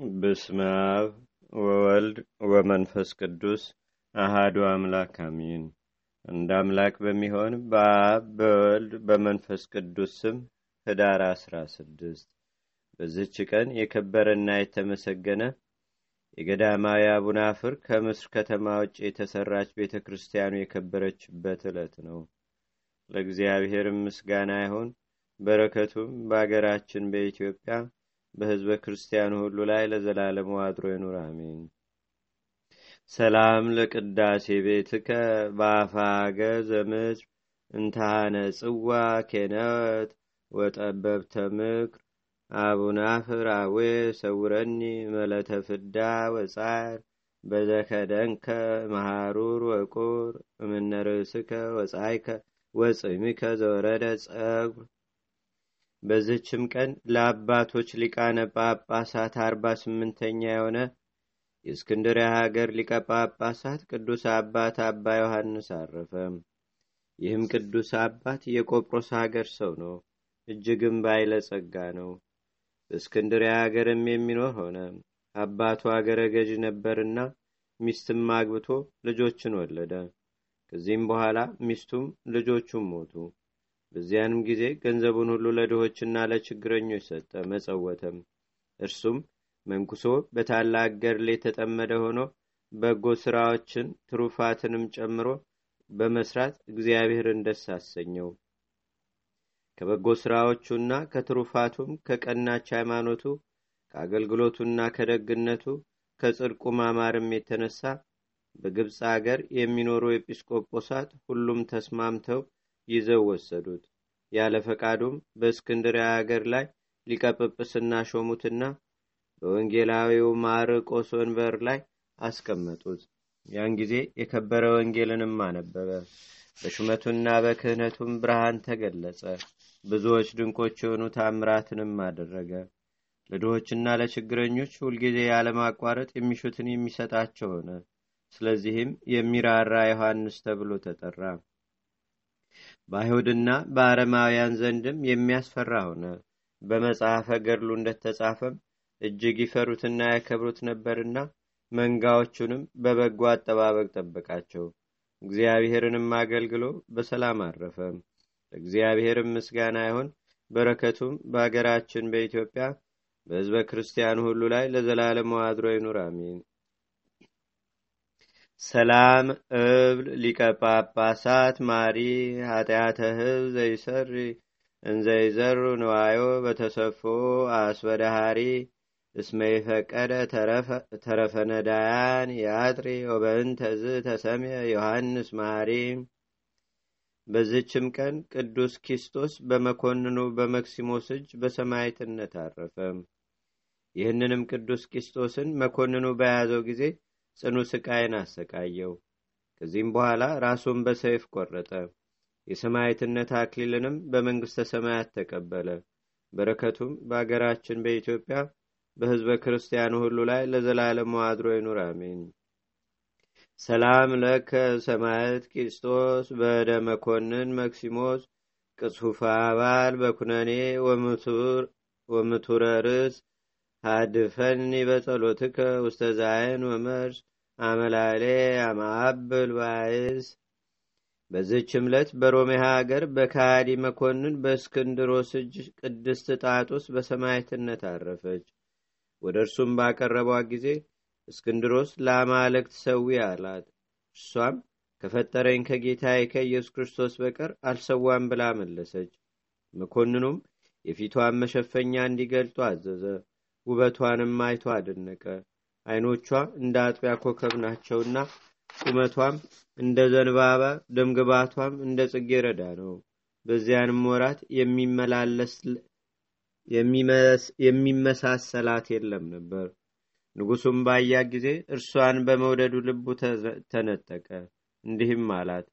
በስመ አብ ወወልድ ወመንፈስ ቅዱስ አሃዱ አምላክ አሚን። እንደ አምላክ በሚሆን በአብ በወልድ በመንፈስ ቅዱስ ስም ህዳር አስራ ስድስት በዝች ቀን የከበረና የተመሰገነ የገዳማዊ አቡነ አፍር ከምስር ከተማ ውጭ የተሰራች ቤተ ክርስቲያኑ የከበረችበት ዕለት ነው። ለእግዚአብሔር ምስጋና ይሁን። በረከቱም በአገራችን በኢትዮጵያ በህዝበ ክርስቲያኑ ሁሉ ላይ ለዘላለሙ አድሮ ይኑር፣ አሜን። ሰላም ለቅዳሴ ቤትከ በአፋገ ዘምድር እንታነ ጽዋ ኬነት ወጠበብተ ምክር። አቡነ አዌ ሰውረኒ መለተ ፍዳ ወጻር። በዘከደንከ መሃሩር ወቁር። እምነርእስከ ወጻይከ ወጽሚከ ዘወረደ ጸጉር በዝችም ቀን ለአባቶች ሊቃነ ጳጳሳት አርባ ስምንተኛ የሆነ የእስክንድርያ ሀገር ሊቀ ጳጳሳት ቅዱስ አባት አባ ዮሐንስ አረፈ። ይህም ቅዱስ አባት የቆጵሮስ ሀገር ሰው ነው። እጅግም ባይለ ጸጋ ነው። በእስክንድርያ ሀገርም የሚኖር ሆነ። አባቱ አገረ ገዥ ነበርና ሚስትም አግብቶ ልጆችን ወለደ። ከዚህም በኋላ ሚስቱም ልጆቹም ሞቱ። በዚያንም ጊዜ ገንዘቡን ሁሉ ለድሆችና ለችግረኞች ሰጠ፣ መጸወተም። እርሱም መንኩሶ በታላቅ ገድል የተጠመደ ሆኖ በጎ ስራዎችን ትሩፋትንም ጨምሮ በመስራት እግዚአብሔርን ደስ አሰኘው። ከበጎ ስራዎቹና ከትሩፋቱም ከቀናች ሃይማኖቱ ከአገልግሎቱና ከደግነቱ ከጽድቁ ማማርም የተነሳ በግብፅ አገር የሚኖሩ ኤጲስቆጶሳት ሁሉም ተስማምተው ይዘው ወሰዱት። ያለ ፈቃዱም በእስክንድርያ ሀገር ላይ ሊቀጵጵስና ሾሙትና በወንጌላዊው ማርቆስ ወንበር ላይ አስቀመጡት። ያን ጊዜ የከበረ ወንጌልንም አነበበ። በሹመቱና በክህነቱም ብርሃን ተገለጸ። ብዙዎች ድንቆች የሆኑ ታምራትንም አደረገ። ለድሆችና ለችግረኞች ሁልጊዜ ያለማቋረጥ የሚሹትን የሚሰጣቸው ሆነ። ስለዚህም የሚራራ ዮሐንስ ተብሎ ተጠራ። በአይሁድና በአረማውያን ዘንድም የሚያስፈራ ሆነ። በመጽሐፈ ገድሉ እንደተጻፈም እጅግ ይፈሩትና ያከብሩት ነበርና መንጋዎቹንም በበጎ አጠባበቅ ጠበቃቸው። እግዚአብሔርንም አገልግሎ በሰላም አረፈ። ለእግዚአብሔርም ምስጋና ይሁን። በረከቱም በአገራችን በኢትዮጵያ በሕዝበ ክርስቲያኑ ሁሉ ላይ ለዘላለሙ አድሮ ይኑር፣ አሜን። ሰላም እብል ሊቀ ጳጳሳት ማሪ ኃጢአተ ህብ ዘይሰሪ እንዘይዘሩ ንዋዮ በተሰፎ አስበዳሃሪ እስመ ይፈቀደ ተረፈ ነዳያን የአጥሪ ወበእንተዝ ተሰምየ ዮሐንስ ማሪ። በዝችም ቀን ቅዱስ ኪስቶስ በመኮንኑ በመክሲሞስ እጅ በሰማዕትነት አረፈ። ይህንንም ቅዱስ ኪስቶስን መኮንኑ በያዘው ጊዜ ጽኑ ስቃይን አሰቃየው። ከዚህም በኋላ ራሱን በሰይፍ ቆረጠ። የሰማዕትነት አክሊልንም በመንግሥተ ሰማያት ተቀበለ። በረከቱም በአገራችን በኢትዮጵያ በሕዝበ ክርስቲያኑ ሁሉ ላይ ለዘላለሙ አድሮ ይኑር፣ አሜን። ሰላም ለከ ሰማዕት ቂስጦስ በደ መኮንን መክሲሞስ ቅጽሁፈ አባል በኩነኔ ወምቱረ ርስ ሃድፈኒ በጸሎትከ ውስተ ዛይን ወመርስ አመላሌ አማብል ባይስ። በዝች ዕለት በሮሜ ሀገር በካሃዲ መኮንን በእስክንድሮስ እጅ ቅድስት ጣጡስ በሰማዕትነት አረፈች። ወደ እርሱም ባቀረቧት ጊዜ እስክንድሮስ ለአማልክት ሰዊ አላት። እርሷም ከፈጠረኝ ከጌታዬ ከኢየሱስ ክርስቶስ በቀር አልሰዋም ብላ መለሰች። መኮንኑም የፊቷን መሸፈኛ እንዲገልጡ አዘዘ። ውበቷንም አይቶ አደነቀ። ዓይኖቿ እንደ አጥቢያ ኮከብ ናቸውና ቁመቷም እንደ ዘንባባ ደምግባቷም እንደ ጽጌረዳ ነው። በዚያንም ወራት የሚመሳሰላት የለም ነበር። ንጉሱም ባያ ጊዜ እርሷን በመውደዱ ልቡ ተነጠቀ። እንዲህም አላት፣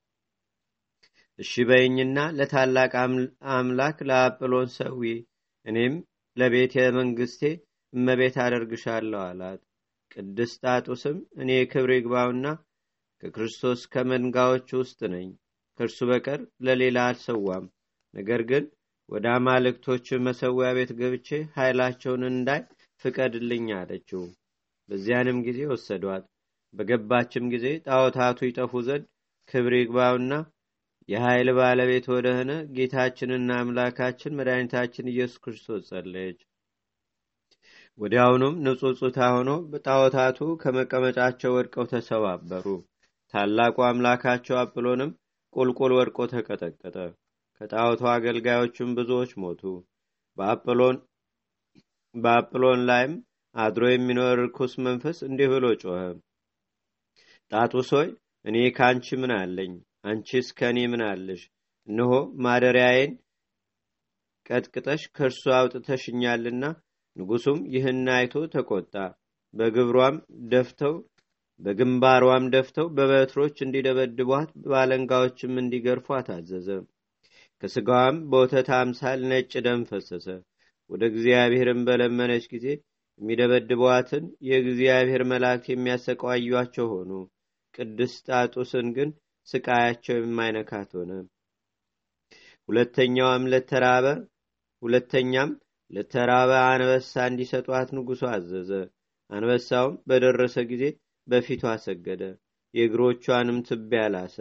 እሺ በይኝና ለታላቅ አምላክ ለአጵሎን ሰዊ፣ እኔም ለቤተ መንግስቴ እመቤት አደርግሻለሁ አላት። ቅድስት ጣጡስም እኔ ክብር ይግባውና ከክርስቶስ ከመንጋዎች ውስጥ ነኝ፣ ከእርሱ በቀር ለሌላ አልሰዋም። ነገር ግን ወደ አማልክቶች መሰዊያ ቤት ገብቼ ኃይላቸውን እንዳይ ፍቀድልኝ አለችው በዚያንም ጊዜ ወሰዷት በገባችም ጊዜ ጣዖታቱ ይጠፉ ዘንድ ክብር ይግባውና የኃይል ባለቤት ወደሆነ ጌታችንና አምላካችን መድኃኒታችን ኢየሱስ ክርስቶስ ጸለየች ወዲያውኑም ንጹሕ ጹታ ሆኖ ጣዖታቱ ከመቀመጫቸው ወድቀው ተሰባበሩ። ታላቁ አምላካቸው አጵሎንም ቁልቁል ወድቆ ተቀጠቀጠ። ከጣዖቱ አገልጋዮቹም ብዙዎች ሞቱ። በአጵሎን ላይም አድሮ የሚኖር ርኩስ መንፈስ እንዲህ ብሎ ጮኸ። ጣጡስ እኔ ከአንቺ ምን አለኝ? አንቺስ ከእኔ ምን አለሽ? እነሆ ማደሪያዬን ቀጥቅጠሽ ከእርሱ አውጥተሽኛልና ንጉሱም ይህን አይቶ ተቆጣ በግብሯም ደፍተው በግንባሯም ደፍተው በበትሮች እንዲደበድቧት ባለንጋዎችም እንዲገርፏ ታዘዘ ከስጋዋም በወተት አምሳል ነጭ ደም ፈሰሰ። ወደ እግዚአብሔርም በለመነች ጊዜ የሚደበድቧትን የእግዚአብሔር መላእክት የሚያሰቃዩቸው ሆኑ። ቅድስት ጣጡስን ግን ስቃያቸው የማይነካት ሆነ። ሁለተኛውም ለተራበ ሁለተኛም ለተራበ አንበሳ እንዲሰጧት ንጉሱ አዘዘ። አንበሳውም በደረሰ ጊዜ በፊቷ ሰገደ የእግሮቿንም ትቢያ ላሰ።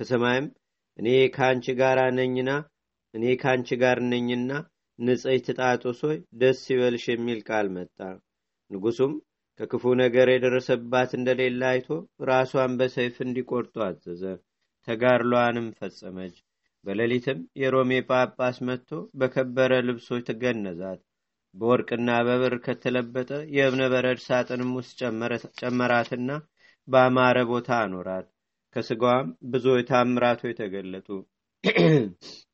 ከሰማይም እኔ ከአንቺ ጋር ነኝና እኔ ከአንቺ ጋር ነኝና ንጽሕት ጣጦስ ደስ ይበልሽ የሚል ቃል መጣ። ንጉሱም ከክፉ ነገር የደረሰባት እንደሌለ አይቶ ራሷን በሰይፍ እንዲቆርጡ አዘዘ ተጋድሏንም ፈጸመች በሌሊትም የሮሜ ጳጳስ መጥቶ በከበረ ልብሶች ተገነዛት። በወርቅና በብር ከተለበጠ የእብነ በረድ ሳጥንም ውስጥ ጨመራትና በአማረ ቦታ አኖራት። ከስጋዋም ብዙ የታምራቶ የተገለጡ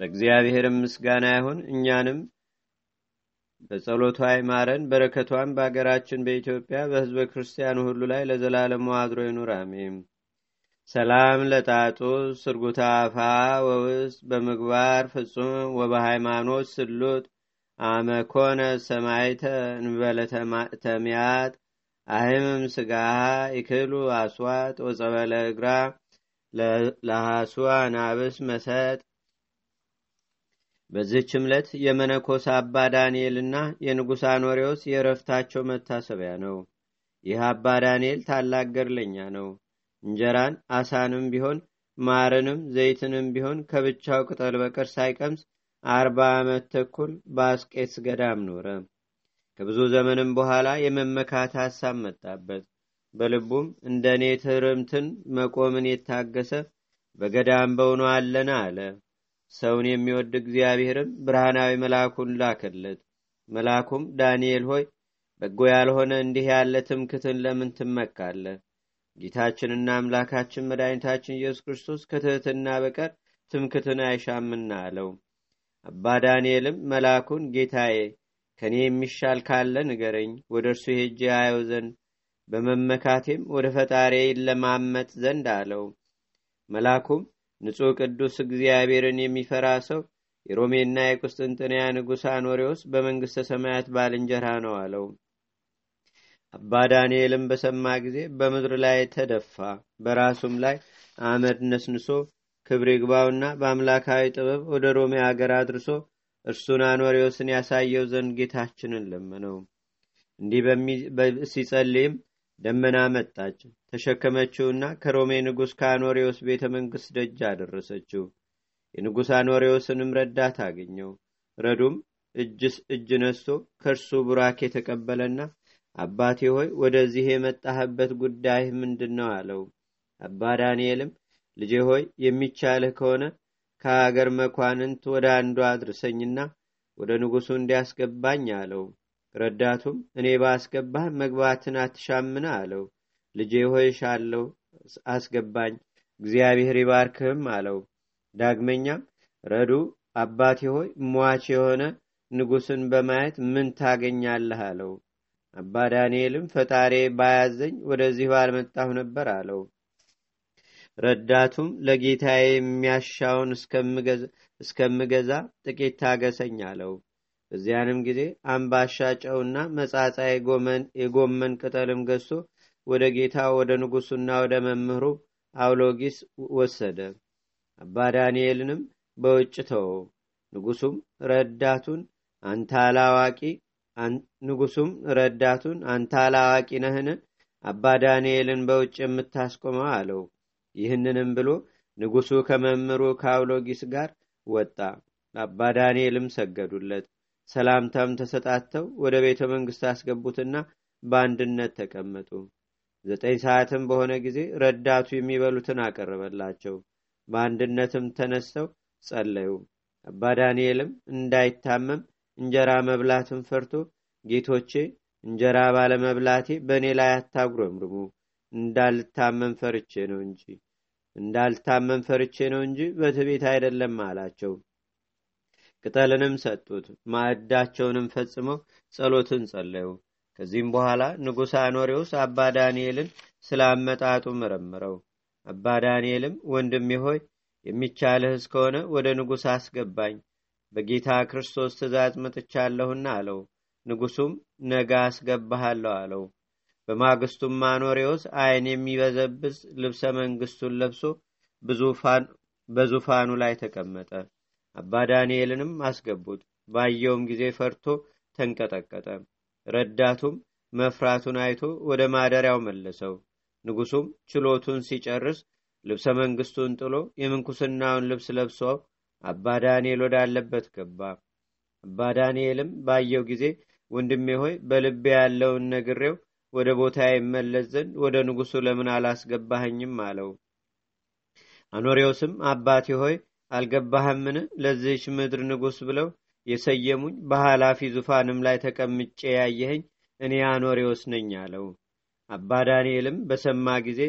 ለእግዚአብሔርም ምስጋና ይሁን። እኛንም በጸሎቷ ይማረን በረከቷን በአገራችን በኢትዮጵያ በህዝበ ክርስቲያኑ ሁሉ ላይ ለዘላለሙ አድሮ ይኑር አሜን ሰላም ለጣጡ ስርጉታ አፋ ወውስጥ በምግባር ፍጹም ወበሃይማኖት ስሉጥ አመኮነ ሰማይተ እንበለ ተሚያት አህምም ስጋሃ ይክሉ አስዋጥ ወጸበለ እግራ ለሃሱ አናብስ መሰጥ። በዚህች ዕለት የመነኮስ አባ ዳንኤልና የንጉሥ አኖሬዎስ የረፍታቸው መታሰቢያ ነው። ይህ አባ ዳንኤል ታላቅ ገድለኛ ነው እንጀራን አሳንም ቢሆን ማርንም ዘይትንም ቢሆን ከብቻው ቅጠል በቀር ሳይቀምስ አርባ ዓመት ተኩል በአስቄትስ ገዳም ኖረ። ከብዙ ዘመንም በኋላ የመመካት ሐሳብ መጣበት። በልቡም እንደ እኔ ትርምትን መቆምን የታገሰ በገዳም በውኖ አለና አለ። ሰውን የሚወድ እግዚአብሔርም ብርሃናዊ መልአኩን ላከለት። መልአኩም ዳንኤል ሆይ በጎ ያልሆነ እንዲህ ያለ ትምክትን ለምን ትመካለ ጌታችንና አምላካችን መድኃኒታችን ኢየሱስ ክርስቶስ ከትህትና በቀር ትምክትን አይሻምና አለው። አባ ዳንኤልም መልአኩን ጌታዬ ከእኔ የሚሻል ካለ ንገረኝ ወደ እርሱ ሄጄ አየው ዘንድ በመመካቴም ወደ ፈጣሪ ለማመጥ ዘንድ አለው። መልአኩም ንጹሕ ቅዱስ እግዚአብሔርን የሚፈራ ሰው የሮሜና የቁስጥንጥንያ ንጉሥ አኖሬዎስ በመንግሥተ ሰማያት ባልንጀራ ነው አለው አባ ዳንኤልም በሰማ ጊዜ በምድር ላይ ተደፋ። በራሱም ላይ አመድ ነስንሶ ክብር ይግባውና በአምላካዊ ጥበብ ወደ ሮሜ አገር አድርሶ እርሱን አኖሬዎስን ያሳየው ዘንድ ጌታችንን ለመነው። እንዲህ ሲጸልይም ደመና መጣች። ተሸከመችውና ከሮሜ ንጉሥ ከአኖሬዎስ ቤተ መንግሥት ደጅ አደረሰችው። የንጉሥ አኖሬዎስንም ረዳት አገኘው። ረዱም እጅ ነስቶ ከእርሱ ቡራክ የተቀበለና አባቴ ሆይ ወደዚህ የመጣህበት ጉዳይ ምንድን ነው አለው። አባ ዳንኤልም ልጄ ሆይ የሚቻልህ ከሆነ ከአገር መኳንንት ወደ አንዱ አድርሰኝና ወደ ንጉሡ እንዲያስገባኝ አለው። ረዳቱም እኔ ባስገባህ መግባትን አትሻምን አለው። ልጄ ሆይ ሻለው አስገባኝ እግዚአብሔር ይባርክህም አለው። ዳግመኛም ረዱ አባቴ ሆይ ሟች የሆነ ንጉሥን በማየት ምን ታገኛለህ አለው አባ ዳንኤልም ፈጣሬ ባያዘኝ ወደዚህ ባልመጣሁ ነበር አለው። ረዳቱም ለጌታዬ የሚያሻውን እስከምገዛ ጥቂት ታገሰኝ አለው። በዚያንም ጊዜ አምባሻ ጨውና መጻጻ የጎመን ቅጠልም ገዝቶ ወደ ጌታ ወደ ንጉሱና ወደ መምህሩ አውሎጊስ ወሰደ። አባ ዳንኤልንም በውጭ ተወው። ንጉሱም ረዳቱን አንተ አላዋቂ ንጉሱም ረዳቱን አንተ አላዋቂ ነህን? አባ ዳንኤልን በውጭ የምታስቆመው አለው። ይህንንም ብሎ ንጉሱ ከመምህሩ ከአውሎጊስ ጋር ወጣ። አባ ዳንኤልም ሰገዱለት። ሰላምታም ተሰጣተው ወደ ቤተ መንግስት አስገቡትና በአንድነት ተቀመጡ። ዘጠኝ ሰዓትም በሆነ ጊዜ ረዳቱ የሚበሉትን አቀረበላቸው። በአንድነትም ተነስተው ጸለዩ። አባ ዳንኤልም እንዳይታመም እንጀራ መብላትን ፈርቶ ጌቶቼ እንጀራ ባለመብላቴ በእኔ ላይ አታጉረምርሙ። እንዳልታመም ፈርቼ ነው እንጂ እንዳልታመም ፈርቼ ነው እንጂ በትቤት አይደለም አላቸው። ቅጠልንም ሰጡት ማዕዳቸውንም ፈጽመው ጸሎትን ጸለዩ። ከዚህም በኋላ ንጉሥ አኖሬውስ አባ ዳንኤልን ስለ አመጣጡ መረምረው አባ ዳንኤልም ወንድሜ ሆይ የሚቻልህ እስከሆነ ወደ ንጉሥ አስገባኝ በጌታ ክርስቶስ ትእዛዝ መጥቻለሁና አለው። ንጉሱም ነገ አስገባሃለሁ አለው። በማግስቱም አኖሬዎስ አይን የሚበዘብዝ ልብሰ መንግስቱን ለብሶ በዙፋኑ ላይ ተቀመጠ። አባ ዳንኤልንም አስገቡት። ባየውም ጊዜ ፈርቶ ተንቀጠቀጠ። ረዳቱም መፍራቱን አይቶ ወደ ማደሪያው መለሰው። ንጉሱም ችሎቱን ሲጨርስ ልብሰ መንግስቱን ጥሎ የምንኩስናውን ልብስ ለብሶ አባ ዳንኤል ወዳለበት ገባ። አባ ዳንኤልም ባየው ጊዜ ወንድሜ ሆይ በልቤ ያለውን ነግሬው ወደ ቦታ ይመለስ ዘንድ ወደ ንጉሱ ለምን አላስገባኸኝም? አለው። አኖሬዎስም አባቴ ሆይ አልገባህምን? ለዚህች ምድር ንጉስ ብለው የሰየሙኝ በኃላፊ ዙፋንም ላይ ተቀምጬ ያየኸኝ እኔ አኖሬዎስ ነኝ አለው። አባ ዳንኤልም በሰማ ጊዜ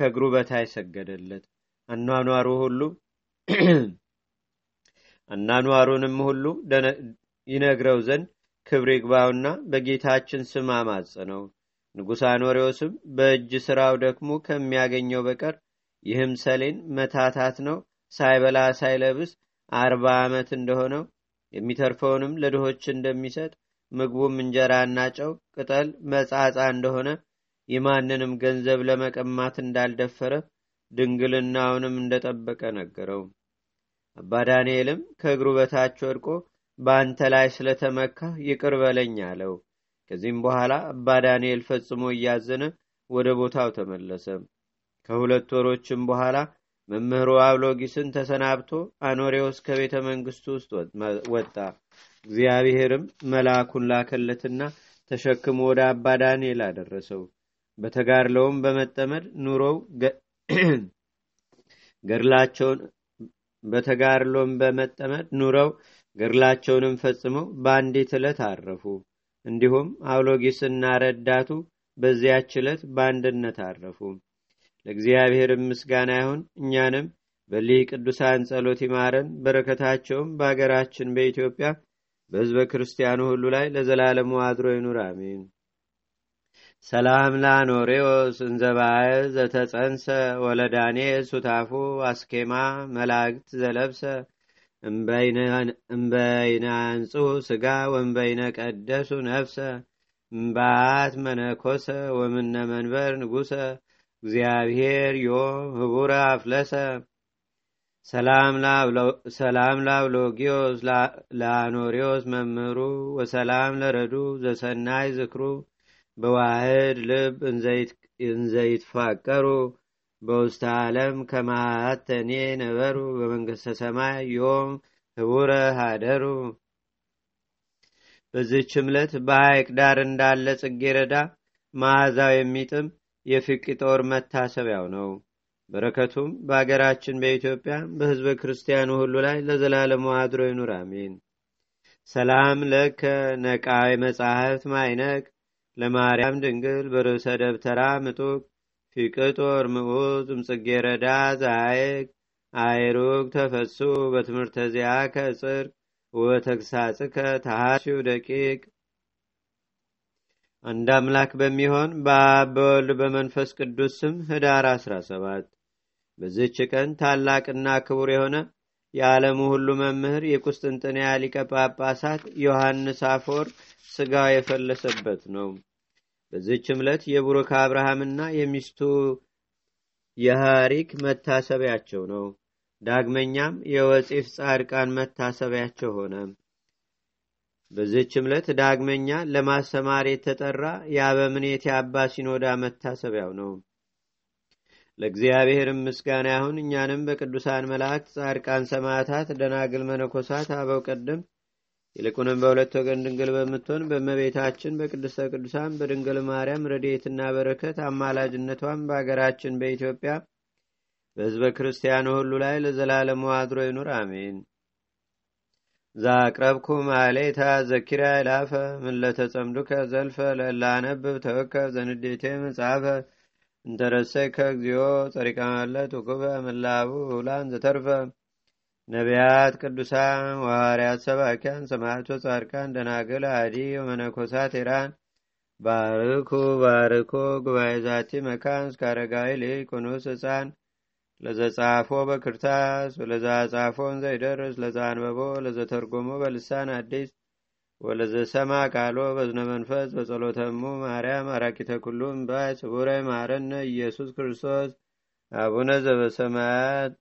ከእግሩ በታይ ሰገደለት። አኗኗሩ ሁሉ አናኗሩንም ሁሉ ይነግረው ዘንድ ክብር ይግባውና በጌታችን ስም አማጸነው። ንጉሥ አኖሬዎስም በእጅ ሥራው ደክሞ ከሚያገኘው በቀር ይህም ሰሌን መታታት ነው። ሳይበላ ሳይለብስ አርባ ዓመት እንደሆነው የሚተርፈውንም ለድሆች እንደሚሰጥ ምግቡም እንጀራና ጨው ቅጠል መጻጻ እንደሆነ የማንንም ገንዘብ ለመቀማት እንዳልደፈረ ድንግልናውንም እንደጠበቀ ነገረው አባ ዳንኤልም ከእግሩ በታች ወድቆ በአንተ ላይ ስለተመካ ይቅር በለኝ አለው። ከዚህም በኋላ አባ ዳንኤል ፈጽሞ እያዘነ ወደ ቦታው ተመለሰ። ከሁለት ወሮችም በኋላ መምህሩ አብሎጊስን ተሰናብቶ አኖሬዎስ ከቤተ መንግስቱ ውስጥ ወጣ። እግዚአብሔርም መልአኩን ላከለትና ተሸክሞ ወደ አባ ዳንኤል አደረሰው። በተጋድለውም በመጠመድ ኑሮው ገድላቸውን በተጋድሎም በመጠመድ ኑረው ገድላቸውንም ፈጽመው በአንዲት ዕለት አረፉ። እንዲሁም አውሎጊስና ረዳቱ በዚያች ዕለት በአንድነት አረፉ። ለእግዚአብሔር ምስጋና ይሁን። እኛንም በሊህ ቅዱሳን ጸሎት ይማረን። በረከታቸውም በአገራችን በኢትዮጵያ በህዝበ ክርስቲያኑ ሁሉ ላይ ለዘላለሙ አድሮ ይኑር። አሜን ሰላም ላኖሬዎስ እንዘባየ ዘተጸንሰ ወለዳኔ ሱታፉ አስኬማ መላእክት ዘለብሰ እምበይነ ስጋ ወንበይነ ቀደሱ ነፍሰ እምባት መነኮሰ ወምነ መንበር ንጉሰ እግዚአብሔር ዮም ህቡረ አፍለሰ። ሰላም ላውሎጊዮስ ለአኖሪዎስ መምህሩ ወሰላም ለረዱ ዘሰናይ ዝክሩ በዋህድ ልብ እንዘይትፋቀሩ በውስተ ዓለም ከማተኔ ነበሩ በመንግስተ ሰማይ ዮም ህቡረ ሃደሩ። በዚህች ዕለት በሐይቅ ዳር እንዳለ ጽጌረዳ መዓዛው የሚጥም የፊቅጦር መታሰቢያው ነው። በረከቱም በአገራችን በኢትዮጵያ በህዝበ ክርስቲያኑ ሁሉ ላይ ለዘላለሙ አድሮ ይኑር አሜን። ሰላም ለከ ነቃዊ መጻሕፍት ማይነቅ ለማርያም ድንግል በርዕሰ ደብተራ ምጡቅ ፊቅጦር ምዑዝ እምጽጌረዳ ዛይቅ አይሩግ ተፈሱ በትምህርተ ዚያ ከጽርቅ ወተግሳጽከ ተሃሲው ደቂቅ። አንድ አምላክ በሚሆን በአብ በወልድ በመንፈስ ቅዱስ ስም ህዳር 17 በዚህች ቀን ታላቅና ክቡር የሆነ የዓለሙ ሁሉ መምህር የቁስጥንጥንያ ሊቀ ጳጳሳት ዮሐንስ አፈወርቅ ስጋው የፈለሰበት ነው በዚህች ዕለት የቡሩክ አብርሃምና የሚስቱ የሐሪክ መታሰቢያቸው ነው ዳግመኛም የወፂፍ ጻድቃን መታሰቢያቸው ሆነ በዚህች ዕለት ዳግመኛ ለማስተማር የተጠራ የአበምኔት የአባ ሲኖዳ መታሰቢያው ነው። ለእግዚአብሔርም ምስጋና ይሁን። እኛንም በቅዱሳን መላእክት፣ ጻድቃን፣ ሰማዕታት፣ ደናግል፣ መነኮሳት፣ አበው ቀደም ይልቁንም በሁለት ወገን ድንግል በምትሆን በእመቤታችን በቅድስተ ቅዱሳን በድንግል ማርያም ረድኤትና በረከት አማላጅነቷን በአገራችን በኢትዮጵያ በሕዝበ ክርስቲያኑ ሁሉ ላይ ለዘላለሙ አድሮ ይኑር፣ አሜን። ዛቅረብኩ ማሌታ ዘኪራ ይላፈ ምለተጸምዱከ ዘልፈ ለላነብብ ተወከብ ዘንዴቴ መጽሐፈ እንተረሰይከ እግዚኦ ጸሪቀ ውኩበ ምላቡ ውላን ዘተርፈ ነቢያት፣ ቅዱሳን፣ ዋርያት፣ ሰባኪያን፣ ሰማዕቶ፣ ጻድቃን፣ ደናግል፣ አዲ ወመነኮሳት ኢራን ባርኩ ባርኮ ጉባኤ ዛቲ መካን እስከ አረጋዊ ሊቁኑስ ህፃን ለዘጻፎ በክርታስ ወለዛ ጻፎን ዘይደርስ ለዛ አንበቦ ለዘተርጎሞ በልሳን አዲስ ወለዘሰማ ቃሎ በዝነ መንፈስ በጸሎተሙ ማርያም አራቂተ ኩሉ እምባይ ስቡረ ማረነ ኢየሱስ ክርስቶስ አቡነ ዘበሰማያት